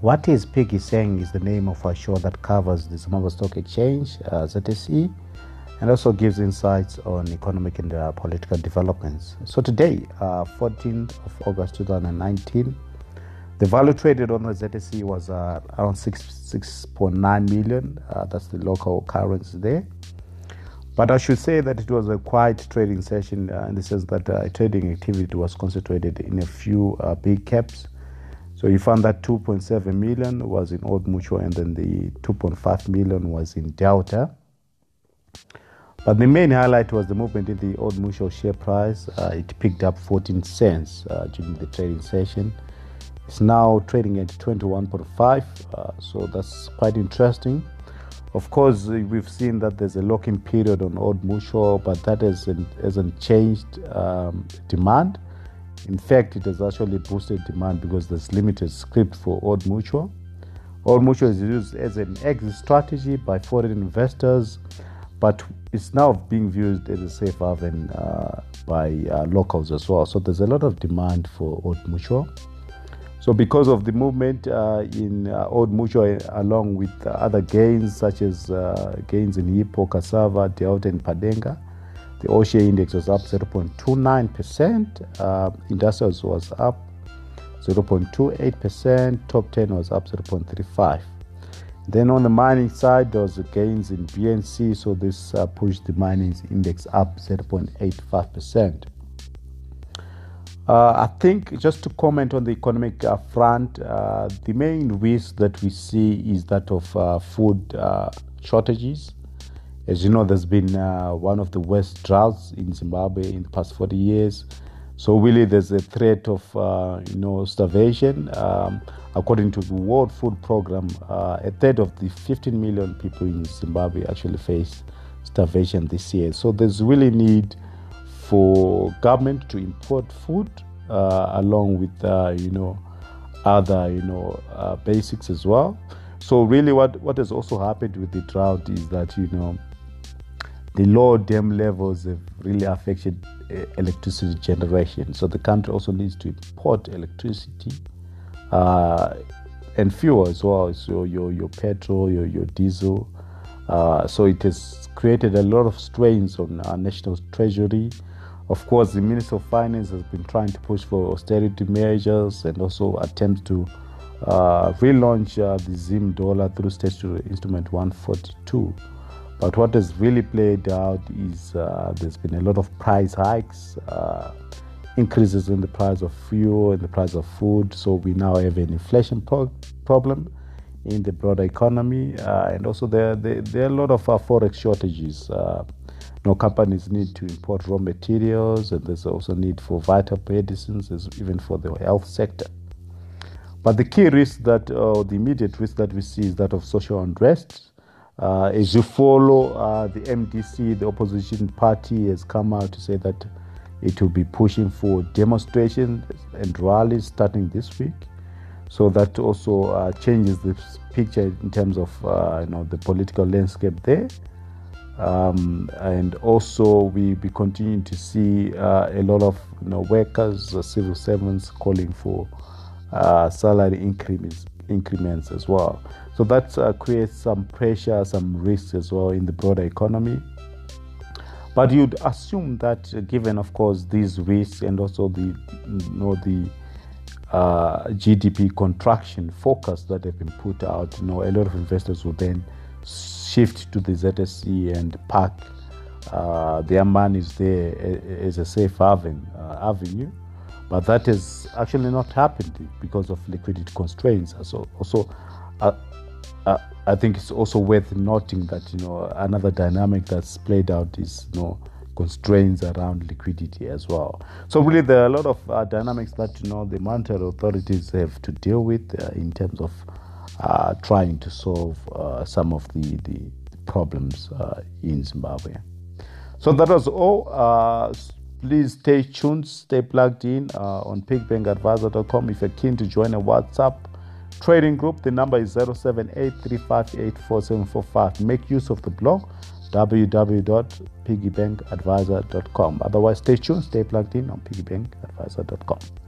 What is Piggy saying is the name of our show that covers the Zimbabwe Stock Exchange, uh, ZSE, and also gives insights on economic and uh, political developments. So today, uh, 14th of August 2019, the value traded on the ZSE was uh, around 6, 6.9 million. Uh, that's the local currency there. But I should say that it was a quiet trading session uh, in the sense that uh, trading activity was concentrated in a few big caps. So you found that 2.7 million was in Old Mutual and then the 2.5 million was in Delta. But the main highlight was the movement in the Old Mutual share price. Uh, it picked up 14 cents uh, during the trading session. It's now trading at 21.5, uh, so that's quite interesting. Of course, we've seen that there's a lock-in period on Old Mutual, but that hasn't, hasn't changed um, demand. In fact, it has actually boosted demand because there's limited scrip for Old Mutual. Old Mutual is used as an exit strategy by foreign investors, but it's now being viewed as a safe haven uh, by uh, locals as well. So there's a lot of demand for Old Mutual. So because of the movement uh, in uh, Old Mutual, along with other gains such as uh, gains in Hippo, Cassava, Delta, and Padenga, the All Share index was up 0.29%. Uh, industrials was up 0.28%. Top 10 was up 0.35. Then on the mining side, there was gains in BNC, so this uh, pushed the mining index up 0.85%. Uh, I think just to comment on the economic uh, front, uh, the main risk that we see is that of uh, food uh, shortages. As you know, there's been uh, one of the worst droughts in Zimbabwe in the past 40 years. So really, there's a threat of you know starvation. Um, according to the World Food Program, a third of the 15 million people in Zimbabwe actually face starvation this year. So there's really need for government to import food uh, along with uh, you know other you know uh, basics as well. So really, what what has also happened with the drought is that you know the low dam levels have really affected electricity generation. So the country also needs to import electricity uh, and fuel as well. So your your petrol, your your diesel. Uh, so it has created a lot of strains on our national treasury. Of course, the Minister of Finance has been trying to push for austerity measures and also attempts to uh, relaunch uh, the Zim dollar through statutory instrument 142. But what has really played out is uh, there's been a lot of price hikes, uh, increases in the price of fuel and the price of food. So we now have an inflation pro- problem in the broader economy, uh, and also there, there, there, are a lot of uh, forex shortages no companies need to import raw materials, and there's also need for vital medicines, even for the health sector. But the key risk that, uh, the immediate risk that we see is that of social unrest. Uh, as you follow, uh, the MDC, the opposition party, has come out to say that it will be pushing for demonstrations and rallies starting this week. So that also uh, changes the picture in terms of uh, you know the political landscape there. Um, and also we be continuing to see uh, a lot of you know, workers, civil servants calling for uh, salary increments, increments as well. So that uh, creates some pressure, some risks as well in the broader economy. But you'd assume that, uh, given of course these risks and also the you know the uh, GDP contraction forecast that have been put out, you know, a lot of investors will then shift to the ZSE and park uh, their monies there as a safe haven uh, avenue. But that has actually not happened because of liquidity constraints. So also, uh, uh, I think it's also worth noting that you know another dynamic that's played out is you know constraints around liquidity as well. So really, there are a lot of uh, dynamics that you know the monetary authorities have to deal with uh, in terms of uh, trying to solve uh, some of the, the problems in Zimbabwe. So that was all. Please stay tuned, stay plugged in uh, on piggybankadvisor.com. If you're keen to join a WhatsApp trading group, the number is 0783584745. Make use of the blog www.piggybankadvisor.com. Otherwise, stay tuned, stay plugged in on piggybankadvisor.com.